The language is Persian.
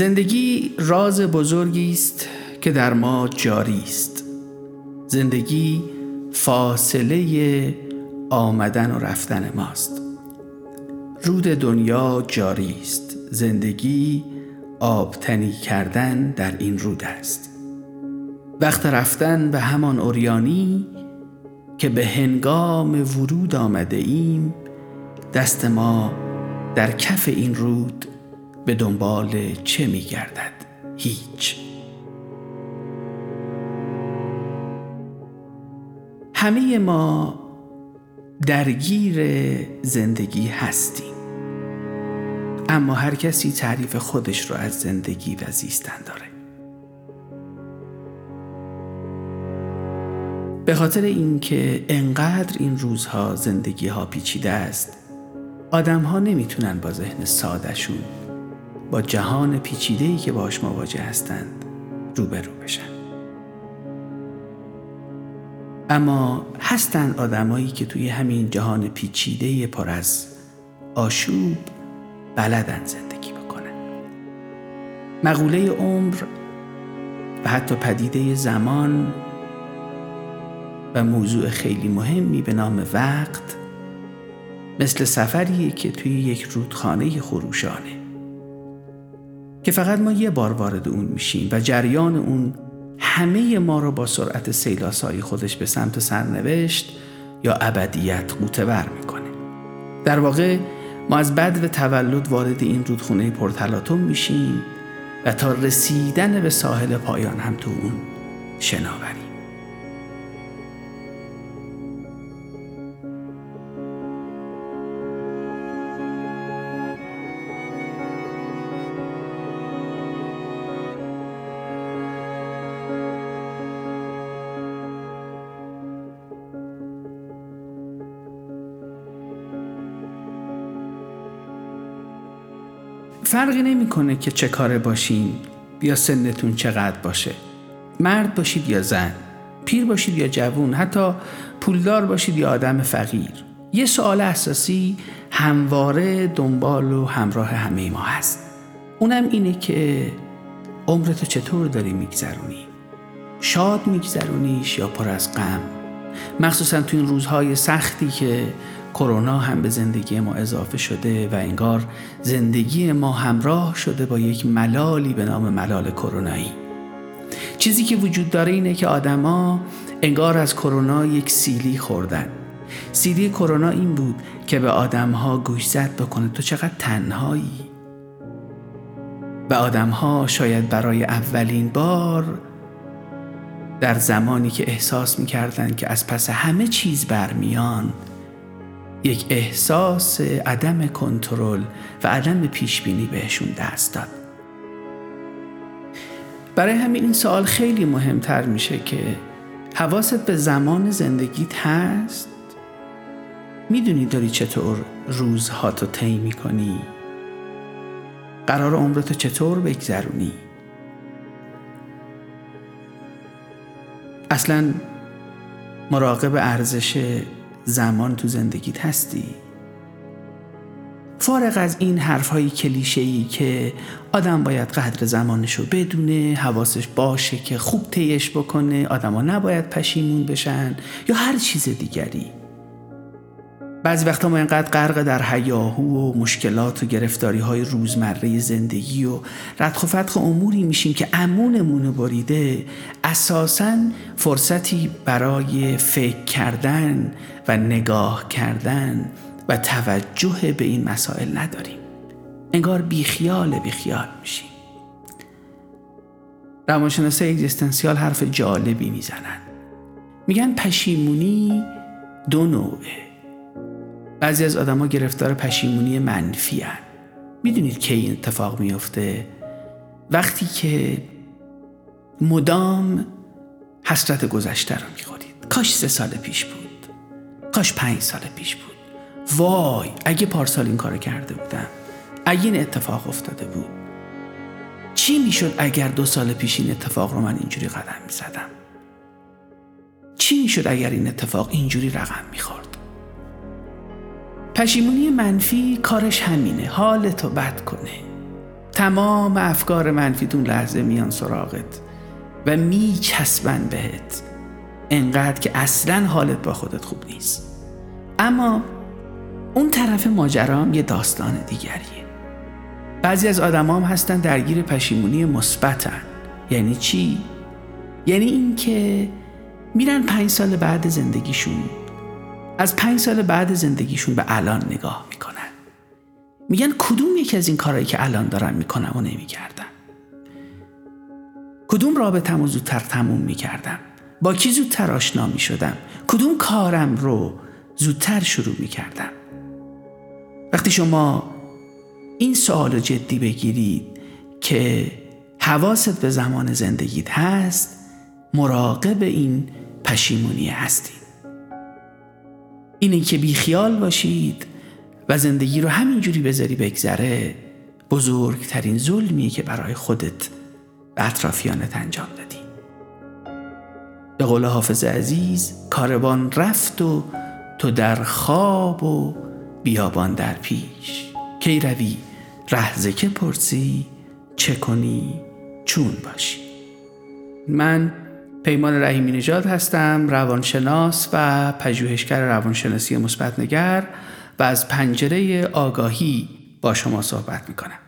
زندگی راز بزرگی است که در ما جاری است. زندگی فاصله آمدن و رفتن ماست. رود دنیا جاری است. زندگی آبتنی کردن در این رود است. وقت رفتن به همان اوریانی که به هنگام ورود آمده ایم دست ما در کف این رود به دنبال چه می گردد؟ هیچ. همه ما درگیر زندگی هستیم. اما هر کسی تعریف خودش رو از زندگی و زیستن داره. به خاطر اینکه انقدر این روزها زندگی ها پیچیده است آدم ها نمی‌تونن با ذهن سادشون با جهان پیچیده ای که باش مواجه هستند روبرو بشن. اما هستند آدمایی که توی همین جهان پیچیده پر از آشوب بلدن زندگی بکنن. مقوله عمر و حتی پدیده زمان و موضوع خیلی مهمی به نام وقت مثل سفریه که توی یک رودخانه خروشانه که فقط ما یه بار وارد اون میشیم و جریان اون همه ما رو با سرعت سیلاسایی خودش به سمت سرنوشت یا ابدیت قوتور می‌کنه. در واقع ما از بد و تولد وارد این رودخونه پرتلاتم میشیم و تا رسیدن به ساحل پایان هم تو اون شناوریم. فرقی نمی‌کنه که چه کاره باشین یا سنتون چقدر باشه. مرد باشید یا زن پیر باشید یا جوون حتی پولدار باشید یا آدم فقیر. یه سوال اساسی همواره دنبال و همراه همه ما هست. اونم اینه که عمرتو چطور داری میگذرونی؟ شاد میگذرونیش یا پر از غم؟ مخصوصا تو این روزهای سختی که کرونا هم به زندگی ما اضافه شده و انگار زندگی ما همراه شده با یک ملالی به نام ملال کرونایی. چیزی که وجود داره اینه که آدما انگار از کرونا یک سیلی خوردن. سیلی کرونا این بود که به آدمها گوش زد بکنه تو چقدر تنهایی. و آدمها شاید برای اولین بار در زمانی که احساس می‌کردن که از پس همه چیز برمیان یک احساس عدم کنترل و عدم پیش بینی بهشون دست داد. برای همین این سوال خیلی مهمتر میشه که حواست به زمان زندگیت هست؟ می‌دونی داری چطور روزهاتو طی می‌کنی؟ قرار عمرتو چطور بگذرونی؟ اصلا مراقب ارزش زمان تو زندگیت هستی؟ فارغ از این حرف های کلیشه که آدم باید قدر زمانش رو بدونه حواسش باشه که خوب تیش بکنه آدما نباید پشیمون بشن یا هر چیز دیگری. بعضی وقتا ما اینقدر غرق در حیاهو و مشکلات و گرفتاری های روزمره زندگی و ردخ و فتخ اموری میشیم که امونمون بریده اساسا فرصتی برای فکر کردن و نگاه کردن و توجه به این مسائل نداریم. انگار بیخیال بیخیال میشیم. روانشناسه اگزیستنسیال حرف جالبی می‌زنن. میگن پشیمونی دو نوعه. بعضی از آدما گرفتار پشیمونی منفی هن. می‌دونید کی این اتفاق میفته وقتی که مدام حسرت گذشته رو می‌خورید. کاش سه سال پیش بود. کاش پنج سال پیش بود. وای اگه پارسال این کار کرده بودم. اگه این اتفاق افتاده بود. چی می‌شد اگر دو سال پیش این اتفاق رو من اینجوری قدم می‌زدم؟ چی می‌شد اگر این اتفاق اینجوری رقم می‌خورد؟ پشیمونی منفی کارش همینه. حالتو بد کنه. تمام افکار منفی اون لحظه میان سراغت و میچسبن بهت. انقدر که اصلا حالت با خودت خوب نیست. اما اون طرف ماجرام یه داستان دیگریه. بعضی از آدمام هستن درگیر پشیمونی مثبتن. یعنی چی؟ یعنی اینکه میرن پنج سال بعد زندگیشون از پنج سال بعد زندگیشون به الان نگاه می‌کنن. میگن کدوم یکی از این کارهایی که الان دارم می‌کنم و نمی‌کردم کدوم رابطم رو زودتر تموم می‌کردم با کی زودتر آشنا می‌شدم کدوم کارم رو زودتر شروع می‌کردم وقتی شما این سوال جدی بگیرید که حواست به زمان زندگیت هست مراقب این پشیمونی هستید. اینه که بیخیال باشید و زندگی رو همینجوری بذاری بگذره. بزرگترین ظلمیه که برای خودت و اطرافیانت انجام دادی. به قول حافظ عزیز کاروان رفت و تو در خواب و بیابان در پیش. کی روی رهزه که پرسی چه کنی چون باشی. من پیمان رحیمی نژاد هستم روانشناس و پژوهشگر روانشناسی مثبت نگر و از پنجره آگاهی با شما صحبت می کنم